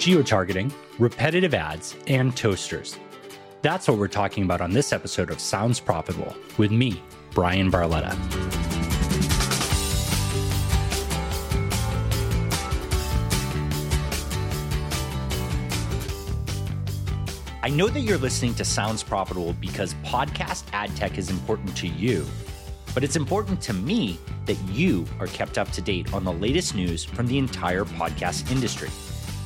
geotargeting, repetitive ads, and toasters. That's what we're talking about on this episode of Sounds Profitable with me, Bryan Barletta. I know that you're listening to Sounds Profitable because podcast ad tech is important to you, but it's important to me that you are kept up to date on the latest news from the entire podcast industry.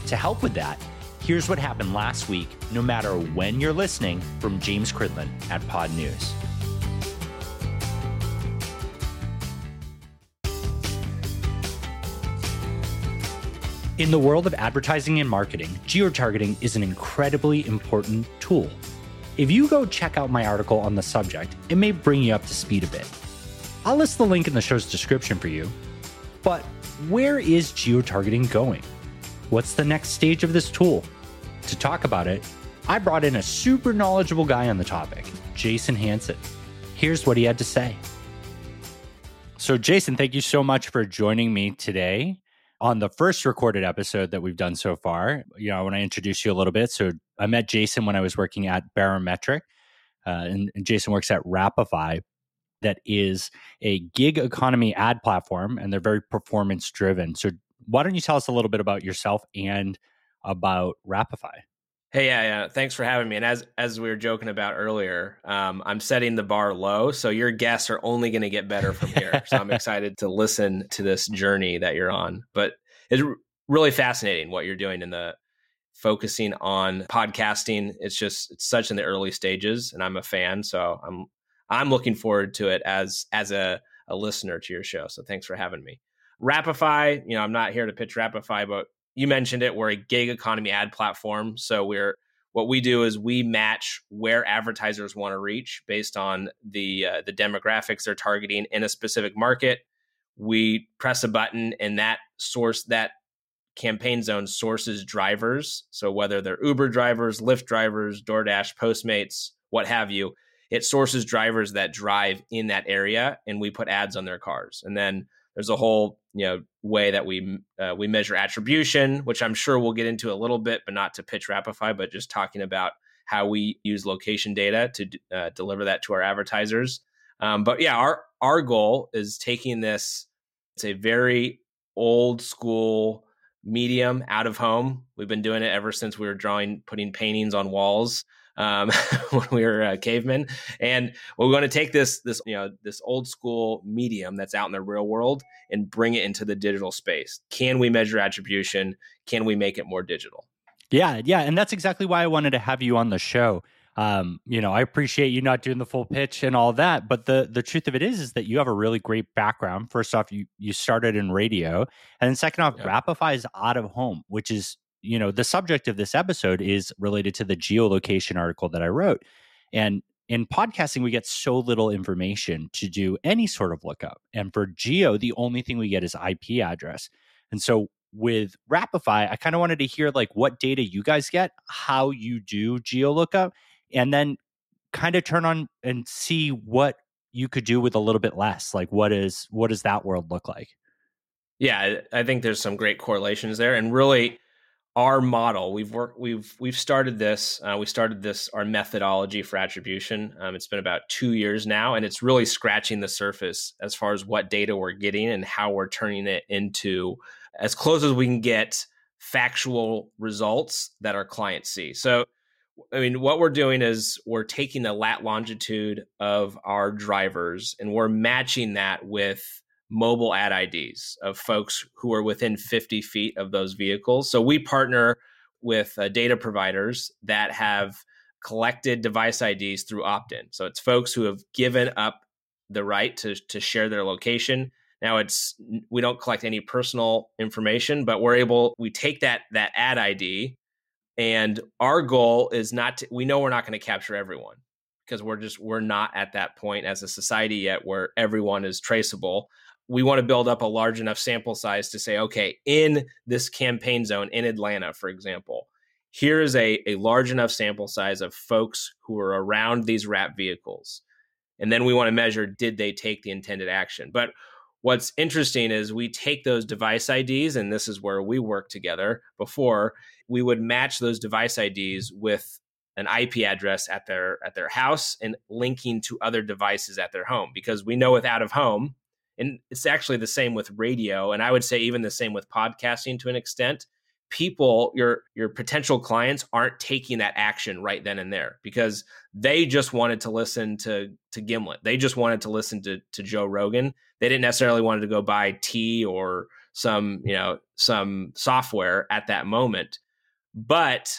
To help with that, here's what happened last week, no matter when you're listening, from James Cridland at Podnews. In the world of advertising and marketing, geotargeting is an incredibly important tool. If you go check out my article on the subject, it may bring you up to speed a bit. I'll list the link in the show's description for you. But where is geotargeting going? What's the next stage of this tool? To talk about it, I brought in a super knowledgeable guy on the topic, Jason Hanson. Here's what he had to say. So, Jason, thank you so much for joining me today on the first recorded episode that we've done so far, you know, I introduced you a little bit. So I met Jason when I was working at Barometric, uh, and, and, Jason works at Wrapify, that is a gig economy ad platform, and they're very performance driven. So why don't you tell us a little bit about yourself and about Wrapify? Hey, yeah, yeah. Thanks for having me. And as as we were joking about earlier, um, I'm setting the bar low, so your guests are only going to get better from here. so I'm excited to listen to this journey that you're on. But it's really fascinating what you're doing in the focusing on podcasting. It's just it's such in the early stages, and I'm a fan, so I'm I'm looking forward to it as as a a listener to your show. So thanks for having me. Wrapify, you know, I'm not here to pitch Wrapify, but you mentioned it. We're a gig economy ad platform. So we're what we do is we match where advertisers want to reach based on the uh, the demographics they're targeting in a specific market. We press a button and that source that campaign zone sources drivers. So whether they're Uber drivers, Lyft drivers, DoorDash, Postmates, what have you, it sources drivers that drive in that area and we put ads on their cars. And then there's a whole you know way that we uh, we measure attribution, which I'm sure we'll get into a little bit, but not to pitch Wrapify, but just talking about how we use location data to uh, deliver that to our advertisers. Um, but yeah, our our goal is taking this. It's a very old school medium out of home. We've been doing it ever since we were drawing, putting paintings on walls um, when we were uh, cavemen. And we're going to take this this you know this old school medium that's out in the real world and bring it into the digital space. Can we measure attribution? Can we make it more digital? Yeah, yeah, and that's exactly why I wanted to have you on the show. Um, you know, I appreciate you not doing the full pitch and all that, but the the truth of it is, is that you have a really great background. First off, you you started in radio, and then second off. Wrapify is out of home, which is you know, the subject of this episode is related to the geolocation article that I wrote. And in podcasting, we get so little information to do any sort of lookup. And for geo, the only thing we get is IP address. And so with Wrapify, I kind of wanted to hear like what data you guys get, how you do geo lookup, and then kind of turn on and see what you could do with a little bit less. Like what is what does that world look like? Yeah, I think there's some great correlations there. And really our model we've worked we've we've started this uh, we started this our methodology for attribution. Um, it's been about two years now and it's really scratching the surface as far as what data we're getting and how we're turning it into as close as we can get factual results that our clients see. So i mean what we're doing is we're taking the lat longitude of our drivers and we're matching that with mobile ad IDs of folks who are within 50 feet of those vehicles. So we partner with uh, data providers that have collected device IDs through opt in. So it's folks who have given up the right to, to share their location. Now it's we don't collect any personal information, but we're able we take that that ad ID and our goal is not to, we know we're not going to capture everyone because we're just we're not at that point as a society yet where everyone is traceable we want to build up a large enough sample size to say, okay, in this campaign zone in Atlanta, for example, here is a, a large enough sample size of folks who are around these wrap vehicles. And then we want to measure did they take the intended action? But what's interesting is we take those device IDs, and this is where we work together before, we would match those device IDs with an IP address at their at their house and linking to other devices at their home because we know with out of home and it's actually the same with radio and I would say even the same with podcasting to an extent people your your potential clients aren't taking that action right then and there because they just wanted to listen to to Gimlet. They just wanted to listen to to Joe Rogan. They didn't necessarily wanted to go buy tea or some, you know, some software at that moment. But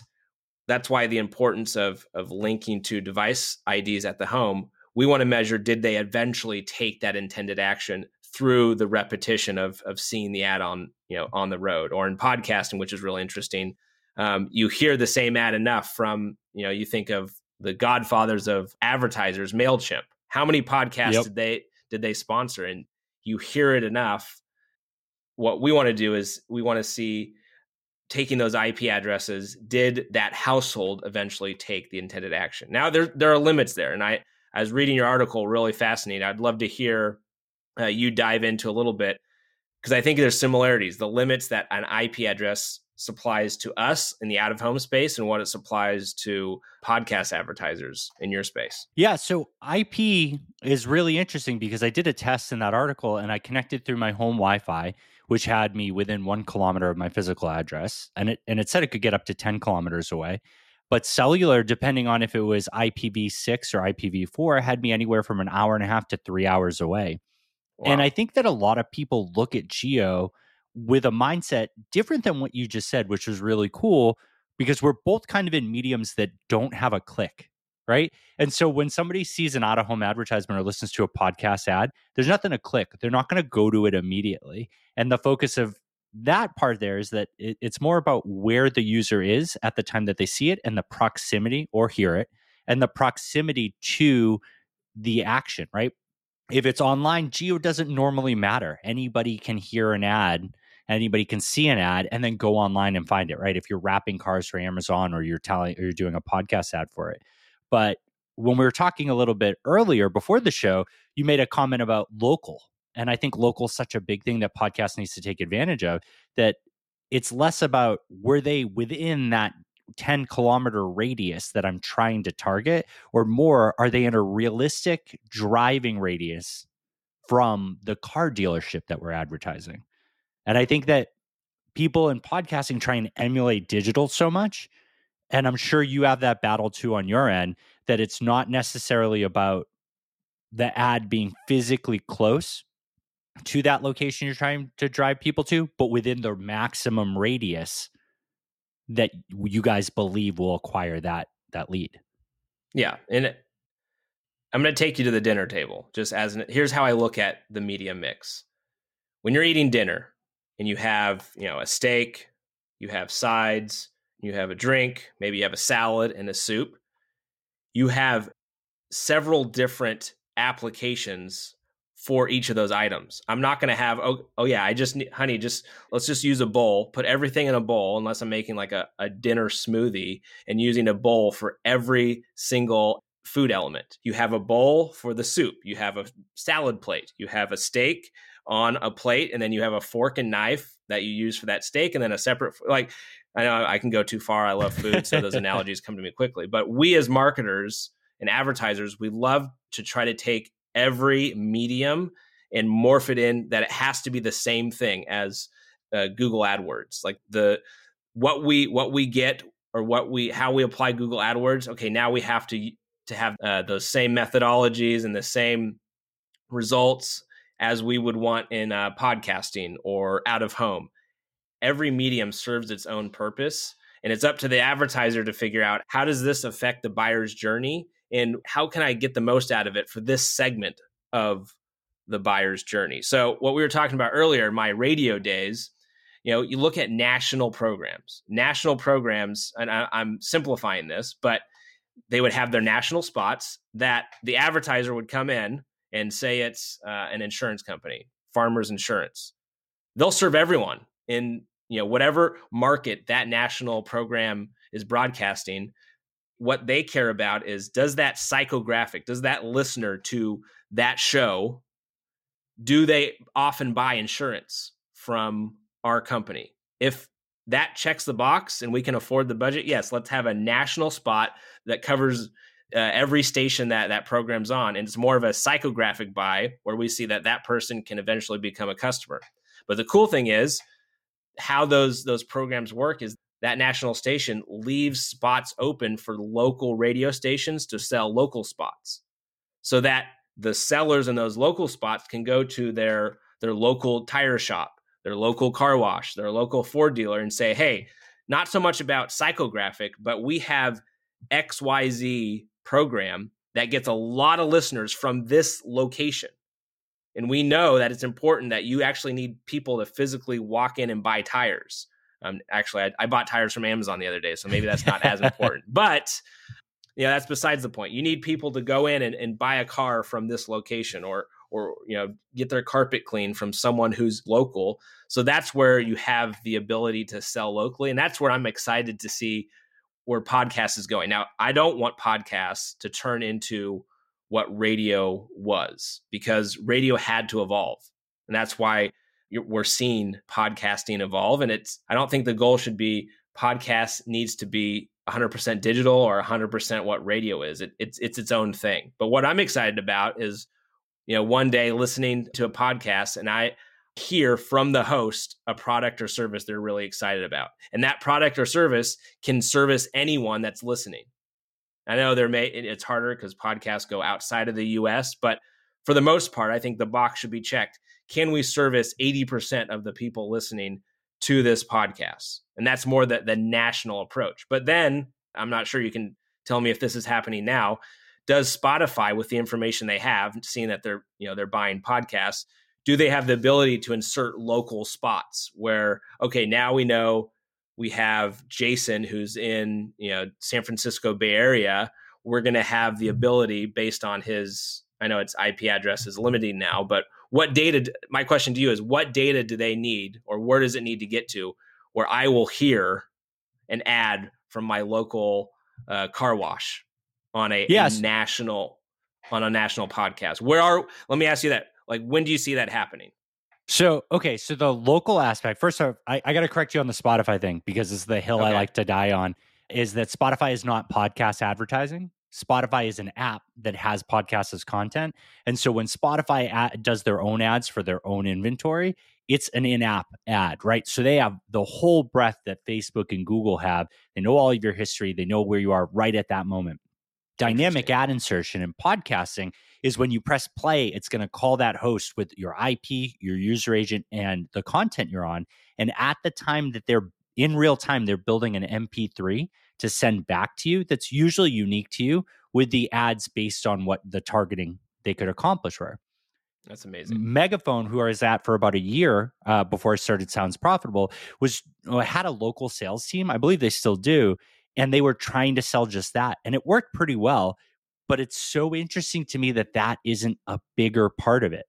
that's why the importance of of linking to device IDs at the home. We want to measure did they eventually take that intended action through the repetition of of seeing the ad on you know on the road or in podcasting, which is really interesting. Um, you hear the same ad enough from you know you think of the godfathers of advertisers, Mailchimp. How many podcasts yep. did they did they sponsor? And you hear it enough. What we want to do is we want to see taking those IP addresses. Did that household eventually take the intended action? Now there there are limits there, and I I was reading your article, really fascinating. I'd love to hear uh, you dive into a little bit because I think there's similarities. The limits that an IP address supplies to us in the out of home space and what it supplies to podcast advertisers in your space. Yeah, so IP is really interesting because I did a test in that article and I connected through my home Wi-Fi, which had me within one kilometer of my physical address, and it and it said it could get up to ten kilometers away. But cellular, depending on if it was IPv6 or IPv4, had me anywhere from an hour and a half to three hours away. Wow. And I think that a lot of people look at Geo with a mindset different than what you just said, which was really cool because we're both kind of in mediums that don't have a click. Right. And so when somebody sees an out of home advertisement or listens to a podcast ad, there's nothing to click. They're not going to go to it immediately. And the focus of that part there is that it, it's more about where the user is at the time that they see it and the proximity or hear it and the proximity to the action, right? if it's online, geo doesn't normally matter. Anybody can hear an ad, anybody can see an ad, and then go online and find it. Right? If you're wrapping cars for Amazon or you're telling or you're doing a podcast ad for it, but when we were talking a little bit earlier before the show, you made a comment about local. And I think local is such a big thing that podcast needs to take advantage of that it's less about were they within that 10 kilometer radius that I'm trying to target, or more, are they in a realistic driving radius from the car dealership that we're advertising? And I think that people in podcasting try and emulate digital so much. And I'm sure you have that battle too on your end that it's not necessarily about the ad being physically close to that location you're trying to drive people to, but within the maximum radius that you guys believe will acquire that that lead. Yeah, and I'm going to take you to the dinner table. Just as an, here's how I look at the media mix. When you're eating dinner and you have, you know, a steak, you have sides, you have a drink, maybe you have a salad and a soup. You have several different applications for each of those items. I'm not going to have oh oh yeah, I just need honey just let's just use a bowl, put everything in a bowl unless I'm making like a, a dinner smoothie and using a bowl for every single food element. You have a bowl for the soup, you have a salad plate, you have a steak on a plate and then you have a fork and knife that you use for that steak and then a separate like I know I can go too far. I love food, so those analogies come to me quickly. But we as marketers and advertisers, we love to try to take every medium and morph it in that it has to be the same thing as uh, Google AdWords. Like the what we what we get or what we how we apply Google AdWords. Okay, now we have to to have uh, those same methodologies and the same results as we would want in uh, podcasting or out of home. Every medium serves its own purpose, and it's up to the advertiser to figure out how does this affect the buyer's journey and how can I get the most out of it for this segment of the buyer's journey. So what we were talking about earlier, my radio days, you know, you look at national programs. National programs, and I, I'm simplifying this, but they would have their national spots that the advertiser would come in and say it's uh, an insurance company, Farmers Insurance. They'll serve everyone in you know whatever market that national program is broadcasting what they care about is does that psychographic, does that listener to that show do they often buy insurance from our company? If that checks the box and we can afford the budget, yes, let's have a national spot that covers uh, every station that that program's on. And it's more of a psychographic buy where we see that that person can eventually become a customer. But the cool thing is how those those programs work is that national station leaves spots open for local radio stations to sell local spots. So that the sellers in those local spots can go to their their local tire shop their local car wash their local ford dealer and say hey not so much about psychographic but we have xyz program that gets a lot of listeners from this location. And we know that it's important that you actually need people to physically walk in and buy tires um, actually, I, I bought tires from Amazon the other day, so maybe that's not as important. But yeah, that's besides the point. You need people to go in and, and buy a car from this location, or or you know get their carpet cleaned from someone who's local. So that's where you have the ability to sell locally, and that's where I'm excited to see where podcast is going. Now, I don't want podcasts to turn into what radio was because radio had to evolve, and that's why we're seeing podcasting evolve. And it's, I don't think the goal should be podcast needs to be 100% digital or 100% what radio is. It, it's, it's its own thing. But what I'm excited about is, you know, one day listening to a podcast and I hear from the host a product or service they're really excited about. And that product or service can service anyone that's listening. I know there may, it's harder because podcasts go outside of the US, but for the most part, I think the box should be checked can we service 80% of the people listening to this podcast? And that's more the, the national approach. But then I'm not sure you can tell me if this is happening now. Does Spotify, with the information they have, seeing that they're, you know, they're buying podcasts, do they have the ability to insert local spots where, okay, now we know we have Jason who's in, you know, San Francisco Bay Area. We're going to have the ability based on his, I know its IP address is limiting now, but what data my question to you is what data do they need or where does it need to get to where i will hear an ad from my local uh, car wash on a, yes. a national on a national podcast where are let me ask you that like when do you see that happening so okay so the local aspect first off i, I got to correct you on the spotify thing because it's the hill okay. i like to die on is that spotify is not podcast advertising Spotify is an app that has podcasts as content. And so when Spotify ad- does their own ads for their own inventory, it's an in app ad, right? So they have the whole breadth that Facebook and Google have. They know all of your history, they know where you are right at that moment. Dynamic ad insertion in podcasting is when you press play, it's going to call that host with your IP, your user agent, and the content you're on. And at the time that they're in real time, they're building an MP3 to send back to you that's usually unique to you with the ads based on what the targeting they could accomplish were. That's amazing. Megaphone, who I was at for about a year uh, before I started Sounds Profitable, was uh, had a local sales team. I believe they still do, and they were trying to sell just that, and it worked pretty well. But it's so interesting to me that that isn't a bigger part of it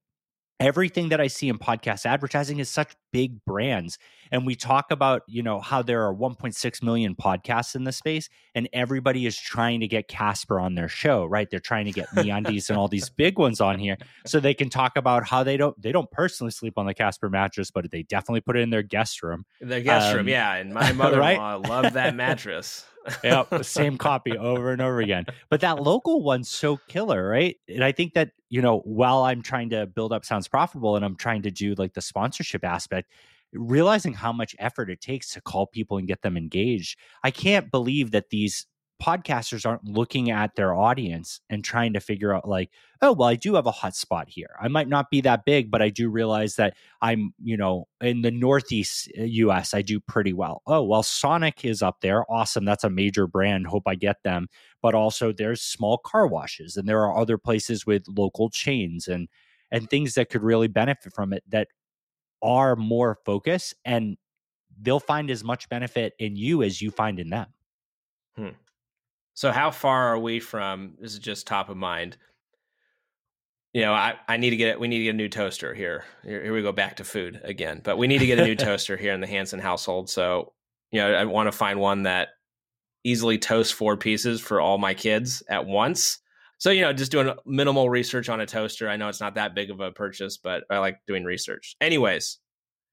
everything that I see in podcast advertising is such big brands. And we talk about, you know, how there are 1.6 million podcasts in the space and everybody is trying to get Casper on their show, right? They're trying to get MeUndies and all these big ones on here so they can talk about how they don't they don't personally sleep on the Casper mattress, but they definitely put it in their guest room. Their guest um, room, yeah. And my mother-in-law right? loved that mattress. yep, the same copy over and over again. But that local one's so killer, right? And I think that, you know, while I'm trying to build up Sounds Profitable and I'm trying to do like the sponsorship aspect, realizing how much effort it takes to call people and get them engaged. I can't believe that these podcasters aren't looking at their audience and trying to figure out like oh well i do have a hot spot here. I might not be that big but i do realize that i'm you know in the northeast us uh, i do pretty well. Oh well sonic is up there. Awesome. That's a major brand. Hope i get them. But also there's small car washes and there are other places with local chains and and things that could really benefit from it that are more focused and they'll find as much benefit in you as you find in them hmm. So how far are we from this is just top of mind. You know, I, I need to get we need to get a new toaster here. here. Here we go back to food again. But we need to get a new toaster here in the Hanson household. So, you know, I want to find one that easily toasts four pieces for all my kids at once. So, you know, just doing minimal research on a toaster. I know it's not that big of a purchase, but I like doing research. Anyways,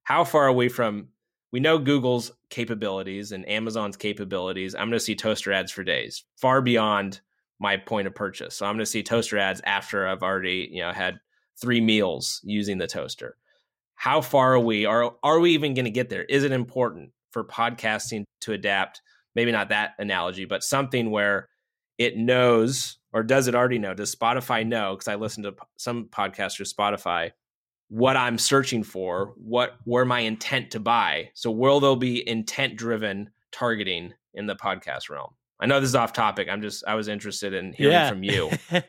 how far are we from we know Google's capabilities and Amazon's capabilities. I'm going to see toaster ads for days, far beyond my point of purchase. So I'm going to see toaster ads after I've already, you know, had three meals using the toaster. How far are we? Are are we even going to get there? Is it important for podcasting to adapt? Maybe not that analogy, but something where it knows or does it already know? Does Spotify know? Because I listen to some podcasters, Spotify, what I'm searching for, what where my intent to buy. So will there be intent driven targeting in the podcast realm? I know this is off topic. I'm just I was interested in hearing yeah. from you.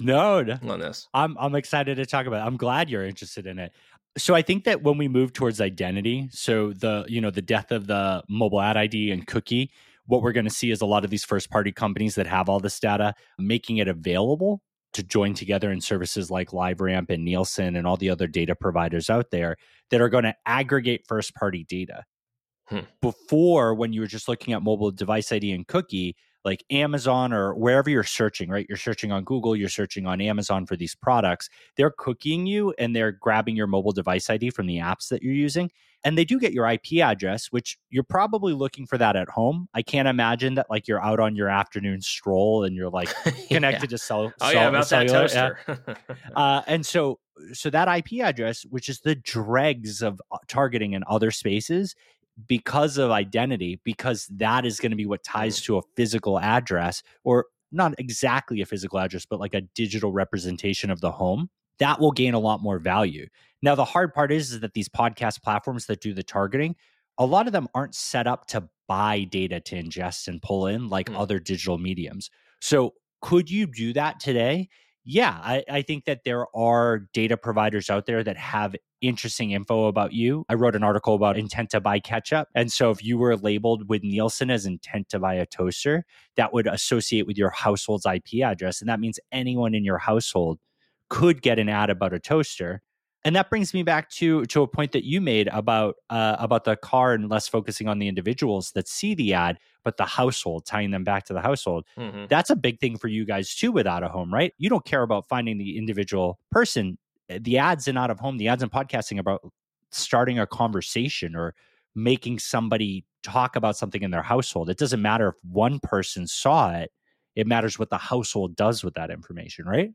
no, no, on this. I'm I'm excited to talk about. It. I'm glad you're interested in it. So I think that when we move towards identity, so the you know the death of the mobile ad ID and cookie, what we're going to see is a lot of these first party companies that have all this data making it available to join together in services like LiveRamp and Nielsen and all the other data providers out there that are going to aggregate first party data. Hmm. Before, when you were just looking at mobile device ID and cookie, like Amazon or wherever you're searching, right? You're searching on Google, you're searching on Amazon for these products. They're cookieing you and they're grabbing your mobile device ID from the apps that you're using. And they do get your IP address, which you're probably looking for that at home. I can't imagine that like you're out on your afternoon stroll and you're like connected yeah. to cell. Oh yeah, about cellular, that toaster. Yeah. uh, and so, so that IP address, which is the dregs of uh, targeting in other spaces, because of identity, because that is going to be what ties mm. to a physical address, or not exactly a physical address, but like a digital representation of the home, that will gain a lot more value. Now, the hard part is, is that these podcast platforms that do the targeting, a lot of them aren't set up to buy data to ingest and pull in like mm. other digital mediums. So, could you do that today? yeah, I, I, think that there are data providers out there that have interesting info about you. I wrote an article about intent to buy ketchup. And so if you were labeled with Nielsen as intent to buy a toaster, that would associate with your household's IP address. And that means anyone in your household could get an ad about a toaster and that brings me back to to a point that you made about uh, about the car and less focusing on the individuals that see the ad but the household tying them back to the household mm-hmm. that's a big thing for you guys too with out of home right you don't care about finding the individual person the ads in out of home the ads in podcasting about starting a conversation or making somebody talk about something in their household it doesn't matter if one person saw it it matters what the household does with that information right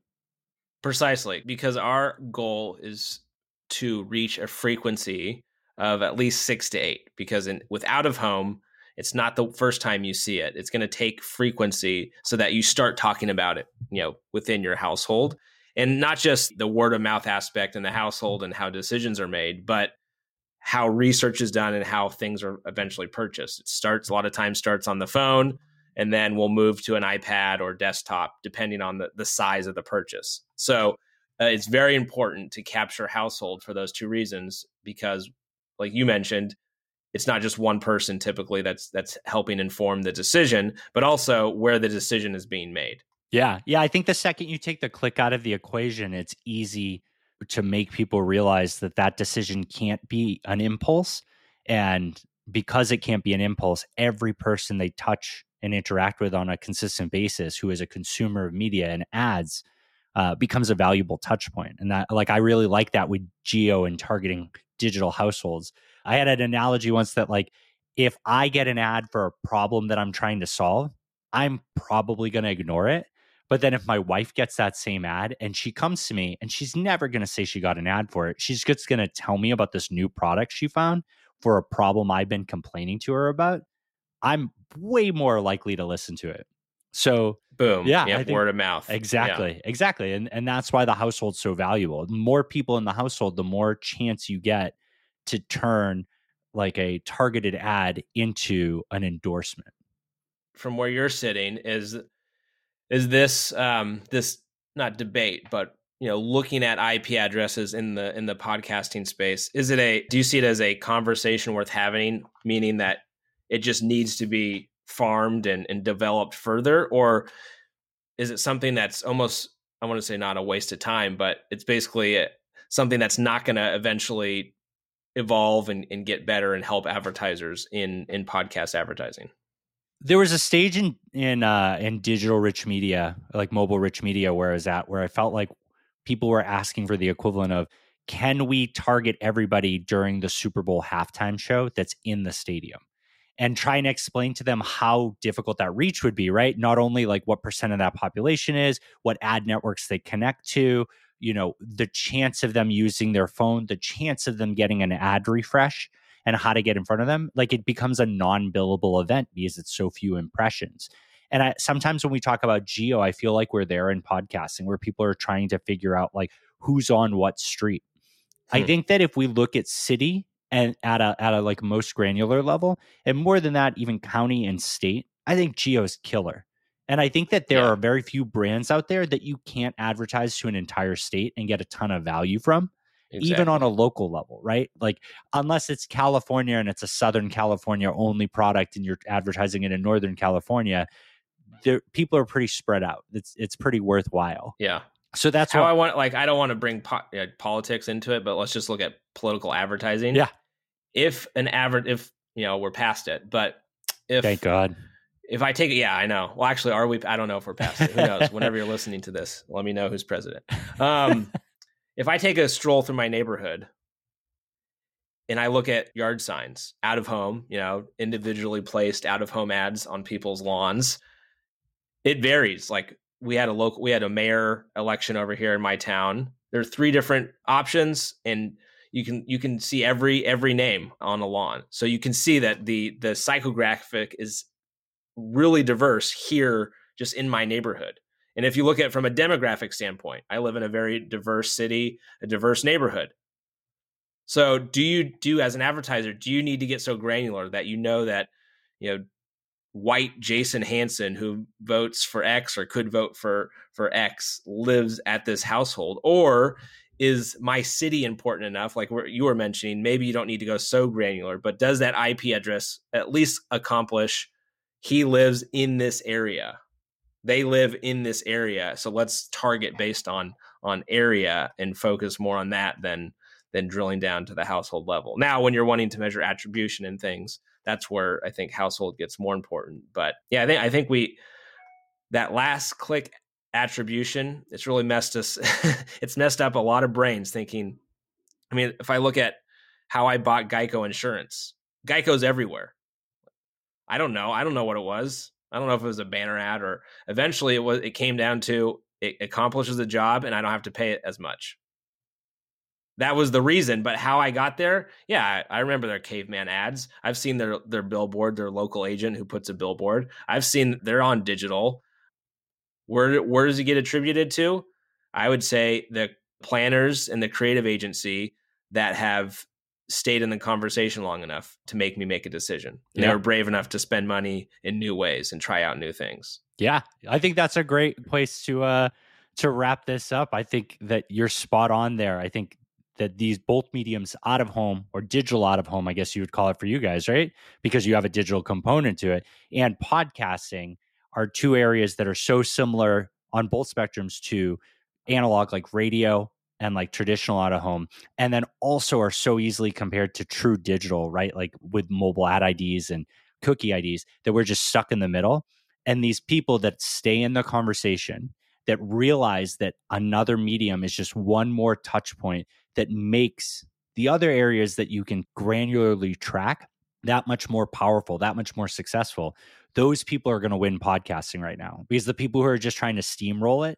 Precisely, because our goal is to reach a frequency of at least six to eight. Because in, with out of home, it's not the first time you see it. It's going to take frequency so that you start talking about it, you know, within your household, and not just the word of mouth aspect in the household and how decisions are made, but how research is done and how things are eventually purchased. It starts a lot of times starts on the phone and then we'll move to an iPad or desktop depending on the, the size of the purchase. So uh, it's very important to capture household for those two reasons because, like you mentioned, it's not just one person typically that's that's helping inform the decision, but also where the decision is being made. Yeah, yeah. I think the second you take the click out of the equation, it's easy to make people realize that that decision can't be an impulse, and because it can't be an impulse, every person they touch and interact with on a consistent basis who is a consumer of media and ads uh, becomes a valuable touch point and that like i really like that with geo and targeting digital households i had an analogy once that like if i get an ad for a problem that i'm trying to solve i'm probably going to ignore it but then if my wife gets that same ad and she comes to me and she's never going to say she got an ad for it she's just going to tell me about this new product she found for a problem i've been complaining to her about I'm way more likely to listen to it. So boom, yeah, yep, word of mouth, exactly, yeah. exactly, and and that's why the household's so valuable. The more people in the household, the more chance you get to turn like a targeted ad into an endorsement. From where you're sitting, is is this um this not debate, but you know, looking at IP addresses in the in the podcasting space, is it a do you see it as a conversation worth having? Meaning that it just needs to be farmed and, and developed further or is it something that's almost i want to say not a waste of time but it's basically a, something that's not going to eventually evolve and, and get better and help advertisers in in podcast advertising there was a stage in in uh in digital rich media like mobile rich media where i was at where i felt like people were asking for the equivalent of can we target everybody during the super bowl halftime show that's in the stadium? And try and explain to them how difficult that reach would be right? Not only like what percent of that population is what ad networks they connect to you know the chance of them using their phone the chance of them getting an ad refresh and how to get in front of them, like it becomes a non billable event because it's so few impressions. And I, sometimes when we talk about geo, I feel like we're there in podcasting where people are trying to figure out like who's on what street. Hmm. I think that if we look at city and at a at a like most granular level, and more than that, even county and state, I think geo is killer. And I think that there yeah. are very few brands out there that you can't advertise to an entire state and get a ton of value from exactly. even on a local level, right? Like, unless it's California and it's a Southern California only product and you're advertising it in Northern California, there, people are pretty spread out. It's it's pretty worthwhile. Yeah. So that's how what, I want. Like, I don't want to bring po- uh, politics into it, but let's just look at political advertising. Yeah. If an average, if you know, we're past it, but if thank God. If I take it, yeah, I know. Well, actually, are we? I don't know if we're past it. Who knows? Whenever you're listening to this, let me know who's president. Um, if I take a stroll through my neighborhood and I look at yard signs out of home, you know, individually placed out of home ads on people's lawns, it varies. Like we had a local, we had a mayor election over here in my town. There are three different options, and you can you can see every every name on a lawn. So you can see that the the psychographic is really diverse here, just in my neighborhood. And if you look at from a demographic standpoint, I live in a very diverse city, a diverse neighborhood. So do you do as an advertiser, do you need to get so granular that you know that, you know, white Jason Hanson who votes for X or could vote for for X lives at this household? Or is my city important enough? Like you were mentioning maybe you don't need to go so granular but does that IP address at least accomplish he lives in this area they live in this area so let's target based on on area and focus more on that than than drilling down to the household level. Now when you're wanting to measure attribution and things that's where i think household gets more important but yeah i think i think we that last click attribution it's really messed us it's messed up a lot of brains thinking i mean if i look at how i bought geico insurance geico's everywhere. I don't know i don't know what it was I don't know if it was a banner ad or eventually it was it came down to it accomplishes the job and I don't have to pay it as much. That was the reason, but how I got there, yeah, I, I remember their caveman ads. I've seen their their billboard, their local agent who puts a billboard. I've seen they're on digital. Where where does it get attributed to? I would say the planners and the creative agency that have stayed in the conversation long enough to make me make a decision. Yeah. They were brave enough to spend money in new ways and try out new things. Yeah, I think that's a great place to uh to wrap this up. I think that you're spot on there. I think that these both mediums out of home or digital out of home, I guess you would call it for you guys, right? Because you have a digital component to it, and podcasting are two areas that are so similar on both spectrums to analog like radio and like traditional out of home and then also are so easily compared to true digital right? Like with mobile ad ids and cookie ids that we're just stuck in the middle and these people that stay in the conversation that realize that another medium is just one more touch point that makes the other areas that you can granularly track that much more powerful that much more successful those people are going to win podcasting right now because the people who are just trying to steamroll it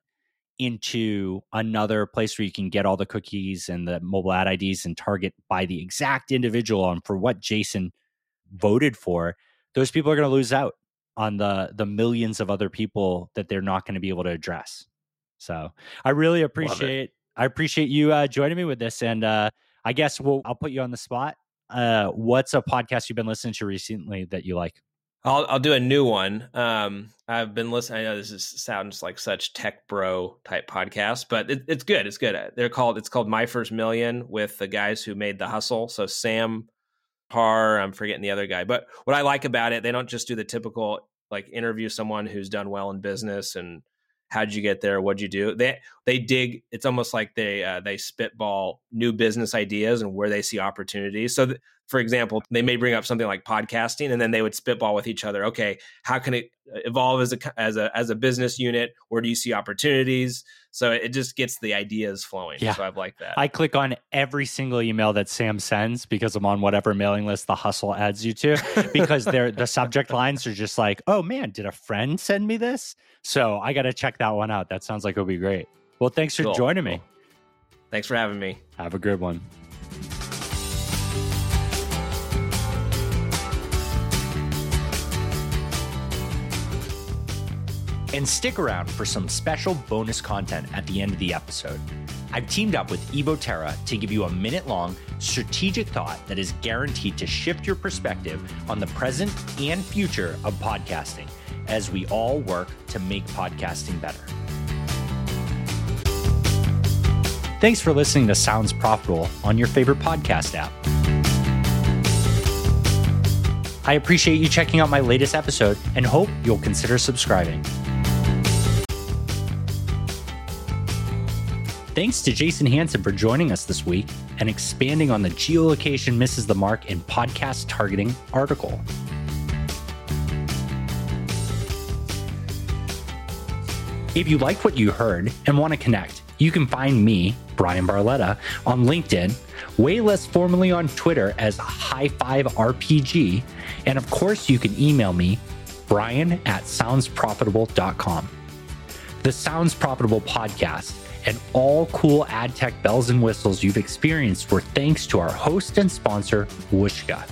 into another place where you can get all the cookies and the mobile ad IDs and target by the exact individual and for what Jason voted for, those people are going to lose out on the the millions of other people that they're not going to be able to address. So I really appreciate I appreciate you uh, joining me with this, and uh, I guess we'll I'll put you on the spot. Uh, what's a podcast you've been listening to recently that you like? I'll I'll do a new one. Um, I've been listening. I know this is, sounds like such tech bro type podcast, but it, it's good. It's good. They're called. It's called My First Million with the guys who made the Hustle. So Sam Parr. I'm forgetting the other guy, but what I like about it, they don't just do the typical like interview someone who's done well in business and how'd you get there what'd you do they they dig it's almost like they uh, they spitball new business ideas and where they see opportunities so th- for example, they may bring up something like podcasting, and then they would spitball with each other. Okay, how can it uh, evolve as a as a as a business unit? Where do you see opportunities? So it just gets the ideas flowing. Yeah. So I've liked that. I click on every single email that Sam sends because I'm on whatever mailing list the hustle adds you to because they're the subject lines are just like, oh man, did a friend send me this? So I got to check that one out. That sounds like it'll be great. Well, thanks for cool. joining me. Thanks for having me. Have a good one. And stick around for some special bonus content at the end of the episode. I've teamed up with Evo Terra to give you a minute long strategic thought that is guaranteed to shift your perspective on the present and future of podcasting as we all work to make podcasting better. Thanks for listening to Sounds Profitable on your favorite podcast app. I appreciate you checking out my latest episode and hope you'll consider subscribing. Thanks to Jason Hanson for joining us this week and expanding on the geolocation misses the mark in podcast targeting article. If you like what you heard and want to connect, you can find me, Bryan Barletta, on LinkedIn, way less formally on Twitter as High Five RPG, and of course, you can email me, Bryan at soundsprofitable.com. The Sounds Profitable podcast and all cool ad tech bells and whistles you've experienced were thanks to our host and sponsor, Whooshkaa.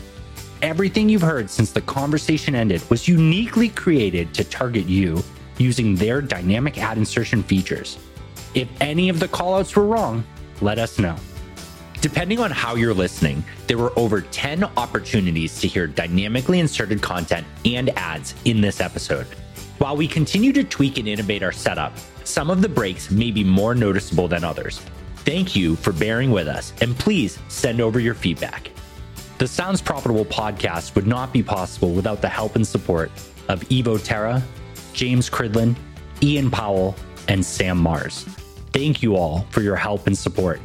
Everything you've heard since the conversation ended was uniquely created to target you using their dynamic ad insertion features. If any of the callouts were wrong, let us know. Depending on how you're listening, there were over 10 opportunities to hear dynamically inserted content and ads in this episode. While we continue to tweak and innovate our setup, some of the breaks may be more noticeable than others. Thank you for bearing with us, and please send over your feedback. The Sounds Profitable podcast would not be possible without the help and support of Evo Terra, James Cridland, Ian Powell, and Sam Mars. Thank you all for your help and support.